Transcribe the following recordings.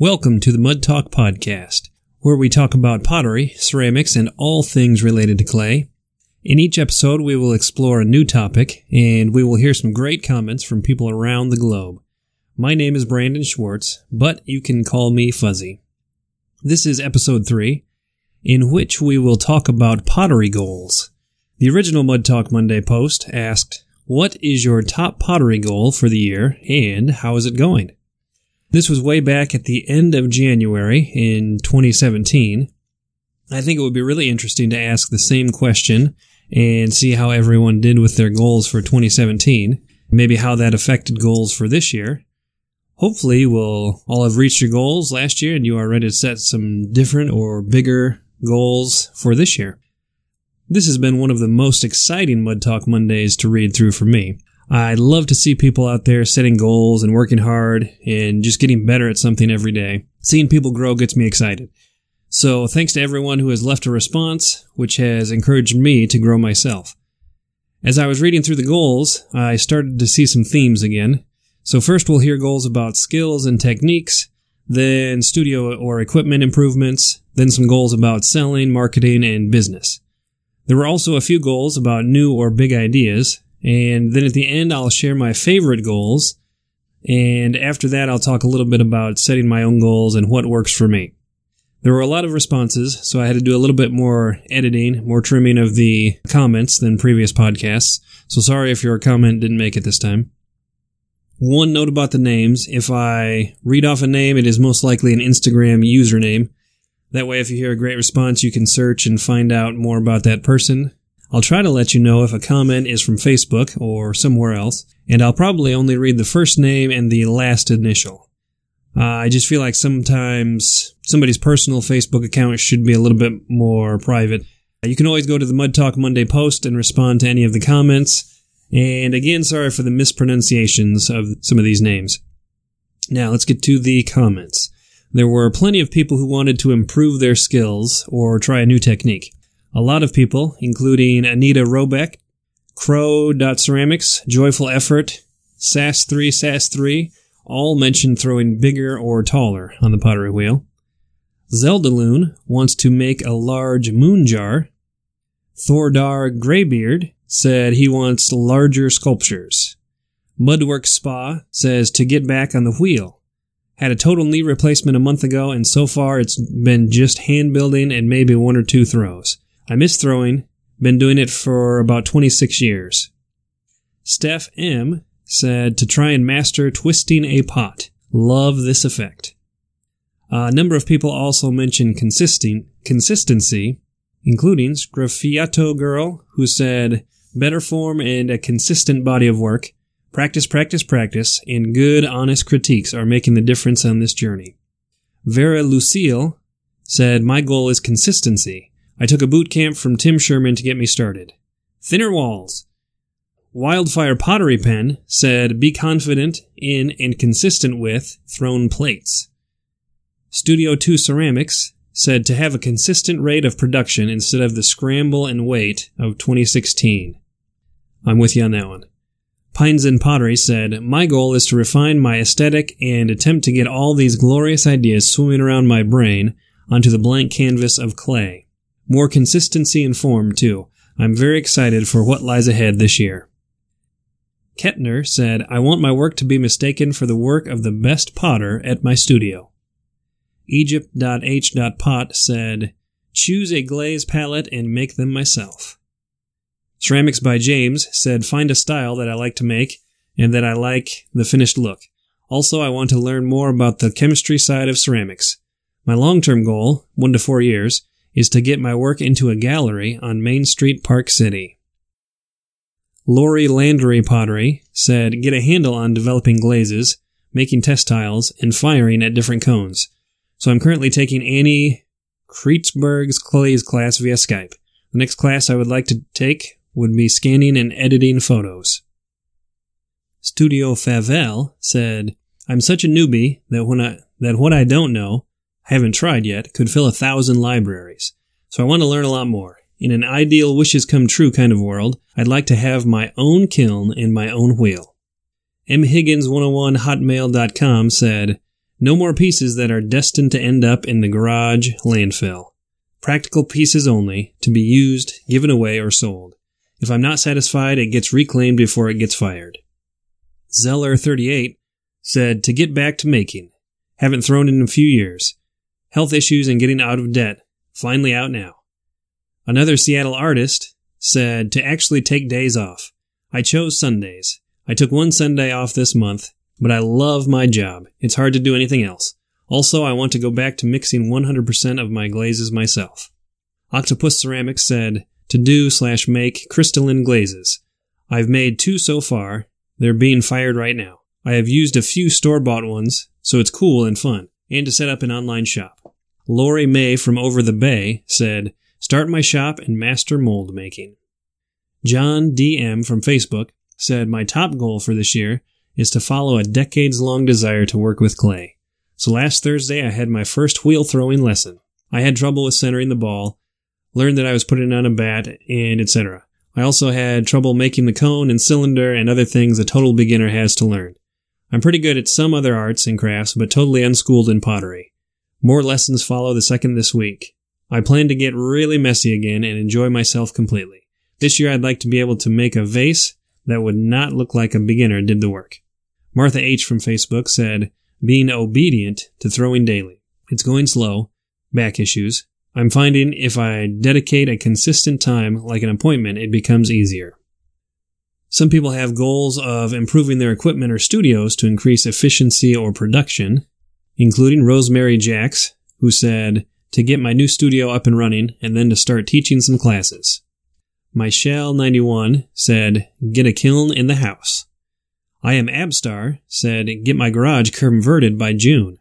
Welcome to the Mud Talk Podcast, where we talk about pottery, ceramics, and all things related to clay. In each episode, we will explore a new topic, and we will hear some great comments from people around the globe. My name is Brandon Schwartz, but you can call me Fuzzy. This is episode 3, in which we will talk about pottery goals. The original Mud Talk Monday post asked, What is your top pottery goal for the year, and how is it going? This was way back at the end of January in 2017. I think it would be really interesting to ask the same question and see how everyone did with their goals for 2017, maybe how that affected goals for this year. Hopefully, we'll all have reached your goals last year and you are ready to set some different or bigger goals for this year. This has been one of the most exciting Mud Talk Mondays to read through for me. I love to see people out there setting goals and working hard and just getting better at something every day. Seeing people grow gets me excited. So thanks to everyone who has left a response, which has encouraged me to grow myself. As I was reading through the goals, I started to see some themes again. So first we'll hear goals about skills and techniques, then studio or equipment improvements, then some goals about selling, marketing, and business. There were also a few goals about new or big ideas, and then at the end, I'll share my favorite goals. And after that, I'll talk a little bit about setting my own goals and what works for me. There were a lot of responses, so I had to do a little bit more editing, more trimming of the comments than previous podcasts. So sorry if your comment didn't make it this time. One note about the names. If I read off a name, it is most likely an Instagram username. That way, if you hear a great response, you can search and find out more about that person. I'll try to let you know if a comment is from Facebook or somewhere else, and I'll probably only read the first name and the last initial. Uh, I just feel like sometimes somebody's personal Facebook account should be a little bit more private. You can always go to the Mud Talk Monday post and respond to any of the comments. And again, sorry for the mispronunciations of some of these names. Now, let's get to the comments. There were plenty of people who wanted to improve their skills or try a new technique. A lot of people, including Anita Robeck, Crow.ceramics, Joyful Effort, SAS3 SAS3, all mentioned throwing bigger or taller on the pottery wheel. Zeldaloon wants to make a large moon jar. Thordar Greybeard said he wants larger sculptures. Mudwork Spa says to get back on the wheel. Had a total knee replacement a month ago, and so far it's been just hand building and maybe one or two throws. I miss throwing. Been doing it for about 26 years. Steph M said to try and master twisting a pot. Love this effect. A number of people also mentioned consistency, including Scraffiato Girl, who said better form and a consistent body of work, practice, practice, practice, and good, honest critiques are making the difference on this journey. Vera Lucille said, My goal is consistency. I took a boot camp from Tim Sherman to get me started. Thinner walls. Wildfire Pottery Pen said, Be confident in and consistent with thrown plates. Studio 2 Ceramics said to have a consistent rate of production instead of the scramble and wait of 2016. I'm with you on that one. Pines and Pottery said, My goal is to refine my aesthetic and attempt to get all these glorious ideas swimming around my brain onto the blank canvas of clay. More consistency and form, too. I'm very excited for what lies ahead this year. Kettner said, I want my work to be mistaken for the work of the best potter at my studio. Egypt.h.pot said, Choose a glaze palette and make them myself. Ceramics by James said, Find a style that I like to make and that I like the finished look. Also, I want to learn more about the chemistry side of ceramics. My long term goal, one to four years, is to get my work into a gallery on Main Street, Park City. Lori Landry Pottery said, Get a handle on developing glazes, making test tiles, and firing at different cones. So I'm currently taking Annie Kreetzberg's Clays class via Skype. The next class I would like to take would be scanning and editing photos. Studio Favel said, I'm such a newbie that when I, that what I don't know, haven't tried yet, could fill a thousand libraries. So I want to learn a lot more. In an ideal wishes come true kind of world, I'd like to have my own kiln and my own wheel. mhiggins101hotmail.com said, No more pieces that are destined to end up in the garage landfill. Practical pieces only, to be used, given away, or sold. If I'm not satisfied, it gets reclaimed before it gets fired. Zeller38 said to get back to making. Haven't thrown in a few years. Health issues and getting out of debt. Finally out now. Another Seattle artist said to actually take days off. I chose Sundays. I took one Sunday off this month, but I love my job. It's hard to do anything else. Also, I want to go back to mixing 100% of my glazes myself. Octopus Ceramics said to do slash make crystalline glazes. I've made two so far. They're being fired right now. I have used a few store bought ones, so it's cool and fun, and to set up an online shop. Lori May from Over the Bay said, Start my shop and master mold making. John DM from Facebook said, My top goal for this year is to follow a decades long desire to work with clay. So last Thursday I had my first wheel throwing lesson. I had trouble with centering the ball, learned that I was putting on a bat, and etc. I also had trouble making the cone and cylinder and other things a total beginner has to learn. I'm pretty good at some other arts and crafts, but totally unschooled in pottery. More lessons follow the second this week. I plan to get really messy again and enjoy myself completely. This year I'd like to be able to make a vase that would not look like a beginner did the work. Martha H. from Facebook said, being obedient to throwing daily. It's going slow, back issues. I'm finding if I dedicate a consistent time, like an appointment, it becomes easier. Some people have goals of improving their equipment or studios to increase efficiency or production, including Rosemary Jacks, who said, to get my new studio up and running and then to start teaching some classes. Michelle91 said, get a kiln in the house. I am Abstar said, get my garage converted by June.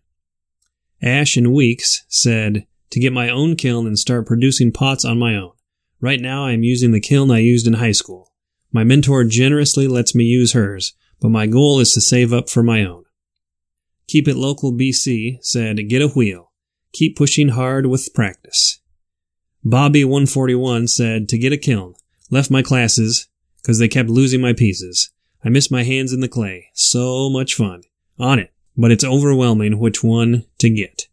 Ash and Weeks said, to get my own kiln and start producing pots on my own. Right now I am using the kiln I used in high school. My mentor generously lets me use hers, but my goal is to save up for my own. Keep It Local BC said, get a wheel. Keep pushing hard with practice. Bobby141 said, to get a kiln. Left my classes because they kept losing my pieces. I miss my hands in the clay. So much fun. On it, but it's overwhelming which one to get.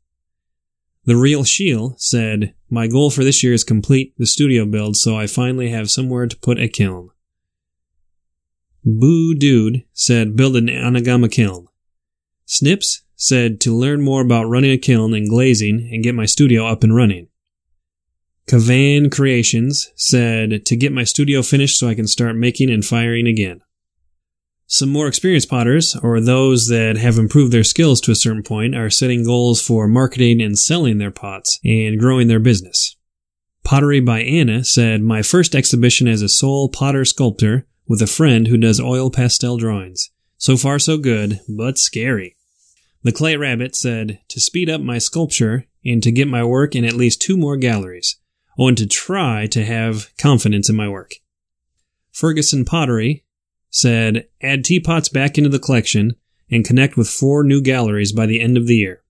The Real Shield said, My goal for this year is complete the studio build so I finally have somewhere to put a kiln. Boo Dude said, Build an Anagama kiln. Snips said to learn more about running a kiln and glazing and get my studio up and running. Kavan Creations said to get my studio finished so I can start making and firing again. Some more experienced potters, or those that have improved their skills to a certain point, are setting goals for marketing and selling their pots and growing their business. Pottery by Anna said, My first exhibition as a sole potter sculptor with a friend who does oil pastel drawings. So far so good, but scary. The Clay Rabbit said, To speed up my sculpture and to get my work in at least two more galleries. Oh, and to try to have confidence in my work. Ferguson Pottery said, add teapots back into the collection and connect with four new galleries by the end of the year.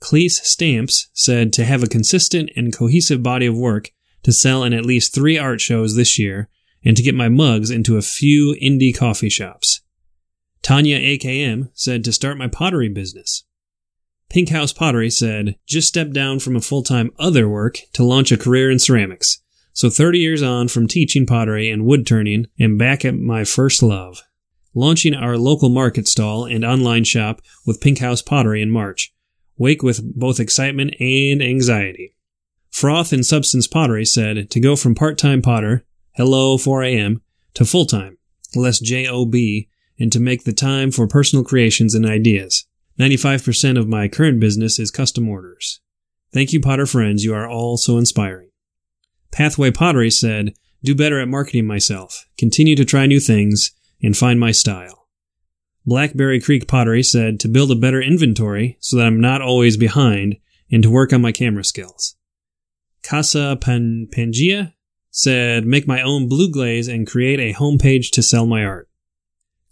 Cleese Stamps said to have a consistent and cohesive body of work to sell in at least three art shows this year and to get my mugs into a few indie coffee shops. Tanya AKM said to start my pottery business. Pink House Pottery said, just step down from a full-time other work to launch a career in ceramics. So 30 years on from teaching pottery and wood turning and back at my first love. Launching our local market stall and online shop with Pink House Pottery in March. Wake with both excitement and anxiety. Froth and Substance Pottery said to go from part-time potter, hello 4am, to full-time, less JOB, and to make the time for personal creations and ideas. 95% of my current business is custom orders. Thank you, Potter friends. You are all so inspiring. Pathway Pottery said, Do better at marketing myself, continue to try new things, and find my style. Blackberry Creek Pottery said to build a better inventory so that I'm not always behind and to work on my camera skills. Casa Pan- Pangea said make my own blue glaze and create a homepage to sell my art.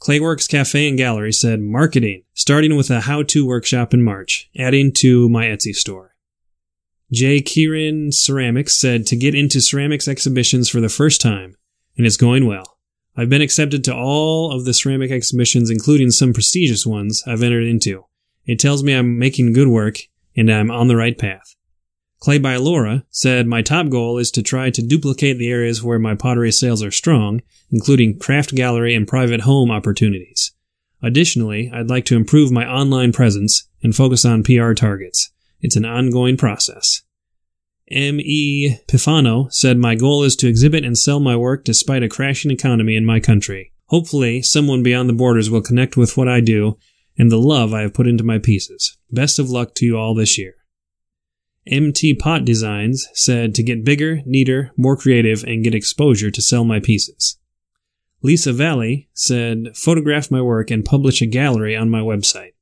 Clayworks Cafe and Gallery said marketing, starting with a how-to workshop in March, adding to my Etsy store. J. Kieran Ceramics said to get into ceramics exhibitions for the first time, and it's going well. I've been accepted to all of the ceramic exhibitions, including some prestigious ones I've entered into, It tells me I'm making good work and I'm on the right path. Clay by Laura said, My top goal is to try to duplicate the areas where my pottery sales are strong, including craft gallery and private home opportunities. Additionally, I'd like to improve my online presence and focus on PR targets. It's an ongoing process. M.E. Pifano said, My goal is to exhibit and sell my work despite a crashing economy in my country. Hopefully, someone beyond the borders will connect with what I do and the love I have put into my pieces. Best of luck to you all this year. MT Pot Designs said to get bigger, neater, more creative, and get exposure to sell my pieces. Lisa Valley said, photograph my work and publish a gallery on my website.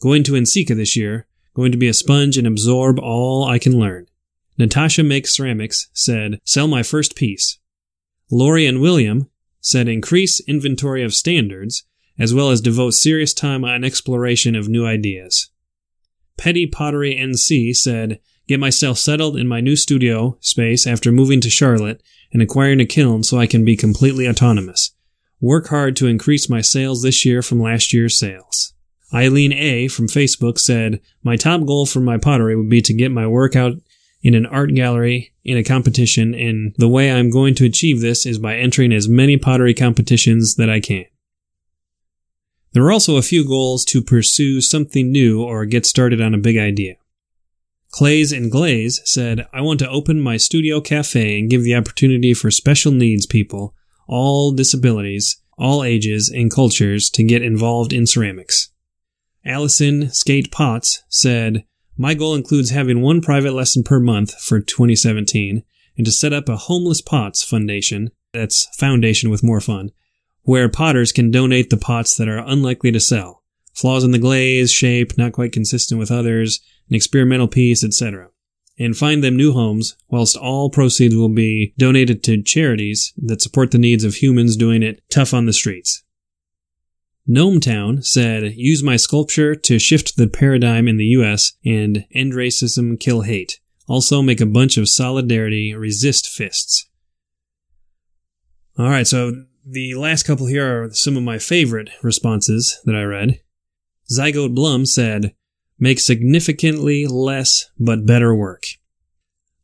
Going to NCECA this year, going to be a sponge and absorb all I can learn. Natasha Makes Ceramics said, sell my first piece. Lori and William said, increase inventory of standards, as well as devote serious time on exploration of new ideas. Petty Pottery NC said, get myself settled in my new studio space after moving to Charlotte and acquiring a kiln so I can be completely autonomous. Work hard to increase my sales this year from last year's sales. Eileen A. from Facebook said, My top goal for my pottery would be to get my work out in an art gallery in a competition, and the way I'm going to achieve this is by entering as many pottery competitions that I can. There are also a few goals to pursue something new or get started on a big idea. Clays and Glaze said, I want to open my studio cafe and give the opportunity for special needs people, all disabilities, all ages and cultures to get involved in ceramics. Allison Skate Potts said, My goal includes having one private lesson per month for 2017 and to set up a Homeless Pots Foundation, that's foundation with more fun, where potters can donate the pots that are unlikely to sell. Flaws in the glaze, shape, not quite consistent with others, an experimental piece, etc. And find them new homes, whilst all proceeds will be donated to charities that support the needs of humans doing it tough on the streets. Gnometown said, use my sculpture to shift the paradigm in the US and end racism, kill hate. Also make a bunch of solidarity, resist fists. Alright, so the last couple here are some of my favorite responses that I read. Zygote Blum said, make significantly less but better work.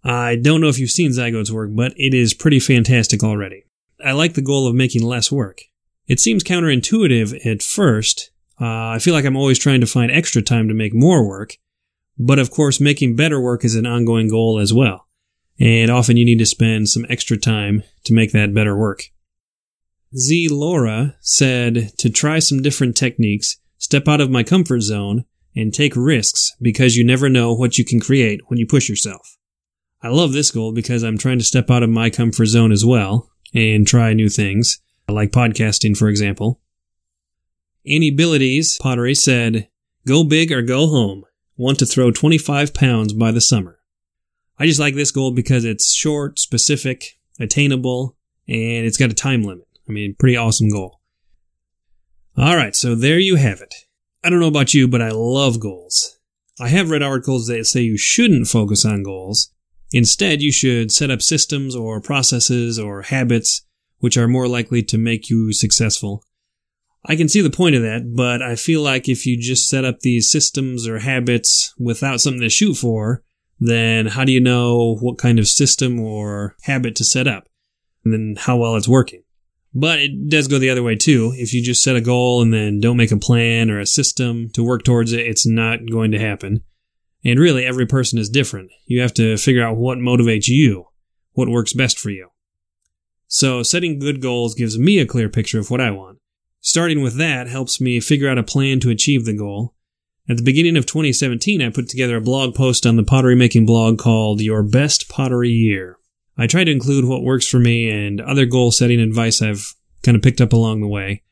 I don't know if you've seen Zygote's work, but it is pretty fantastic already. I like the goal of making less work. It seems counterintuitive at first. Uh, I feel like I'm always trying to find extra time to make more work, but of course, making better work is an ongoing goal as well. And often you need to spend some extra time to make that better work. Z. Laura said to try some different techniques, step out of my comfort zone, and take risks because you never know what you can create when you push yourself. I love this goal because I'm trying to step out of my comfort zone as well and try new things like podcasting, for example. Annie Pottery said, Go big or go home. Want to throw 25 pounds by the summer. I just like this goal because it's short, specific, attainable, and it's got a time limit. I mean, pretty awesome goal. All right, so there you have it. I don't know about you, but I love goals. I have read articles that say you shouldn't focus on goals. Instead, you should set up systems or processes or habits which are more likely to make you successful. I can see the point of that, but I feel like if you just set up these systems or habits without something to shoot for, then how do you know what kind of system or habit to set up? And then how well it's working. But it does go the other way too. If you just set a goal and then don't make a plan or a system to work towards it, it's not going to happen. And really, every person is different. You have to figure out what motivates you, what works best for you. So setting good goals gives me a clear picture of what I want. Starting with that helps me figure out a plan to achieve the goal. At the beginning of 2017, I put together a blog post on the pottery making blog called Your Best Pottery Year. I try to include what works for me and other goal setting advice I've kind of picked up along the way.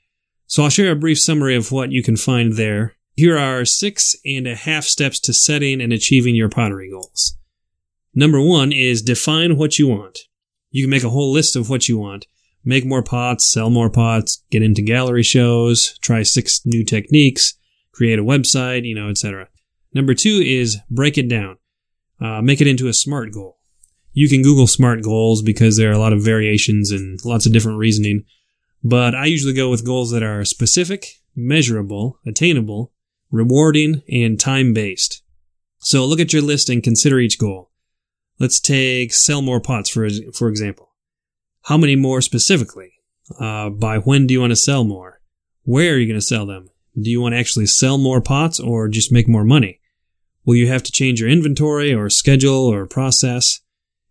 So I'll share a brief summary of what you can find there. Here are six and a half steps to setting and achieving your pottery goals. Number one is define what you want. You can make a whole list of what you want. Make more pots, sell more pots, get into gallery shows, try six new techniques, create a website, you know, etc. Number two is break it down. Uh, make it into a SMART goal. You can Google SMART goals because there are a lot of variations and lots of different reasoning. But I usually go with goals that are specific, measurable, attainable, rewarding, and time based. So look at your list and consider each goal. Let's take sell more pots for, for example. How many more specifically? Uh, by when do you want to sell more? Where are you going to sell them? Do you want to actually sell more pots or just make more money? Will you have to change your inventory or schedule or process?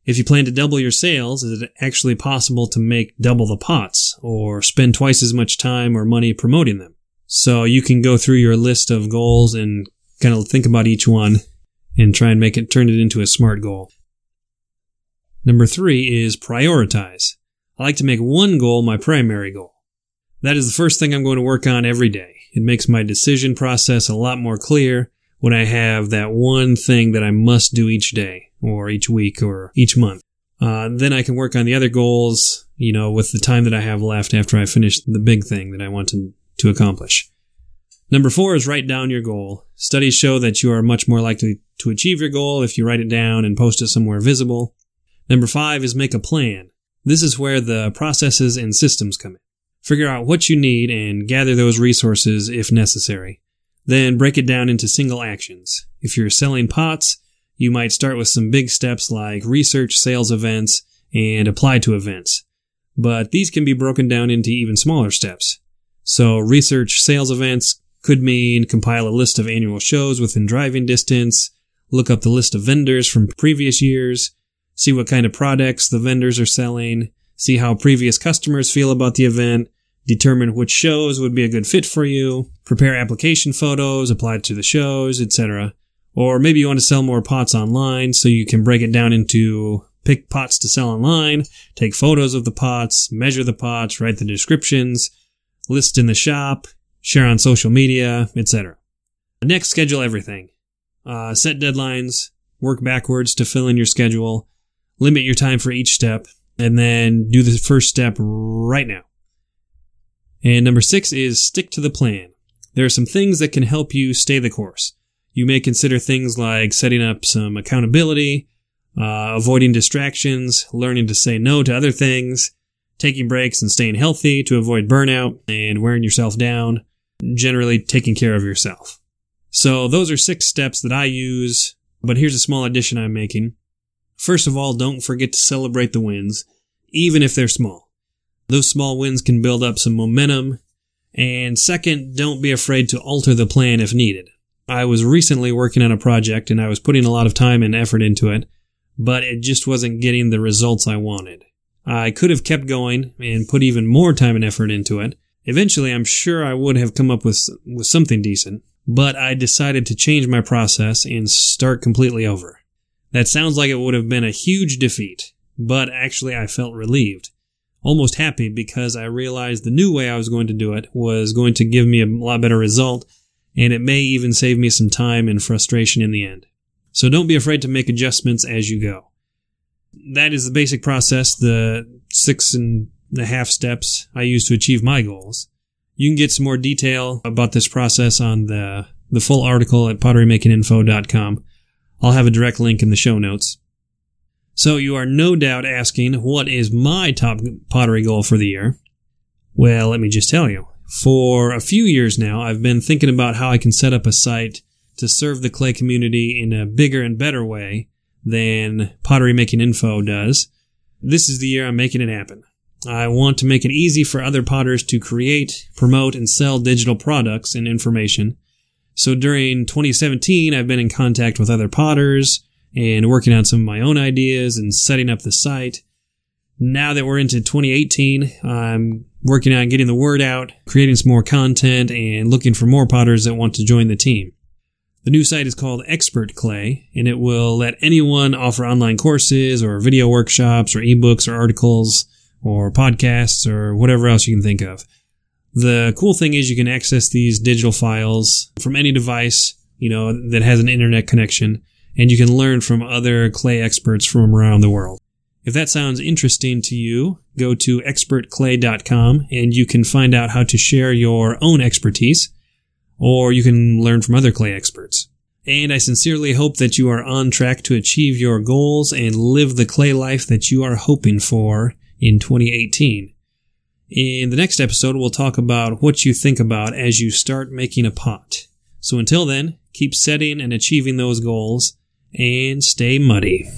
If you plan to double your sales, is it actually possible to make double the pots or spend twice as much time or money promoting them? So you can go through your list of goals and kind of think about each one and try and make it turn it into a smart goal. Number three is prioritize. I like to make one goal my primary goal. That is the first thing I'm going to work on every day. It makes my decision process a lot more clear when I have that one thing that I must do each day or each week or each month. Uh, then I can work on the other goals, you know, with the time that I have left after I finish the big thing that I want to, to accomplish. Number four is write down your goal. Studies show that you are much more likely to achieve your goal if you write it down and post it somewhere visible. Number five is make a plan. This is where the processes and systems come in. Figure out what you need and gather those resources if necessary. Then break it down into single actions. If you're selling pots, you might start with some big steps like research sales events and apply to events. But these can be broken down into even smaller steps. So research sales events could mean compile a list of annual shows within driving distance, look up the list of vendors from previous years, see what kind of products the vendors are selling, see how previous customers feel about the event, determine which shows would be a good fit for you, prepare application photos, apply to the shows, etc. Or maybe you want to sell more pots online, so you can break it down into pick pots to sell online, take photos of the pots, measure the pots, write the descriptions, list in the shop, share on social media, etc. Next, schedule everything. Uh, set deadlines, work backwards to fill in your schedule, limit your time for each step, and then do the first step right now. And number six is stick to the plan. There are some things that can help you stay the course. You may consider things like setting up some accountability, uh, avoiding distractions, learning to say no to other things, taking breaks and staying healthy to avoid burnout and wearing yourself down, generally taking care of yourself. So those are six steps that I use, but here's a small addition I'm making. First of all, don't forget to celebrate the wins, even if they're small. Those small wins can build up some momentum. And second, don't be afraid to alter the plan if needed. I was recently working on a project and I was putting a lot of time and effort into it, but it just wasn't getting the results I wanted. I could have kept going and put even more time and effort into it. Eventually, I'm sure I would have come up with, with something decent, but I decided to change my process and start completely over. That sounds like it would have been a huge defeat, but actually I felt relieved. Almost happy because I realized the new way I was going to do it was going to give me a lot better result and it may even save me some time and frustration in the end. So don't be afraid to make adjustments as you go. That is the basic process, the six and a half steps I use to achieve my goals. You can get some more detail about this process on the, the full article at potterymakinginfo.com. I'll have a direct link in the show notes. So you are no doubt asking, what is my top pottery goal for the year? Well, let me just tell you. For a few years now, I've been thinking about how I can set up a site to serve the clay community in a bigger and better way than Pottery Making Info does. This is the year I'm making it happen. I want to make it easy for other potters to create, promote, and sell digital products and information. So during 2017, I've been in contact with other potters and working on some of my own ideas and setting up the site. Now that we're into 2018, I'm working on getting the word out, creating some more content, and looking for more potters that want to join the team. The new site is called Expert Clay, and it will let anyone offer online courses or video workshops or ebooks or articles or podcasts or whatever else you can think of. The cool thing is you can access these digital files from any device, you know, that has an internet connection, and you can learn from other clay experts from around the world. If that sounds interesting to you, go to expertclay.com and you can find out how to share your own expertise, or you can learn from other clay experts. And I sincerely hope that you are on track to achieve your goals and live the clay life that you are hoping for in 2018. In the next episode, we'll talk about what you think about as you start making a pot. So until then, keep setting and achieving those goals and stay muddy.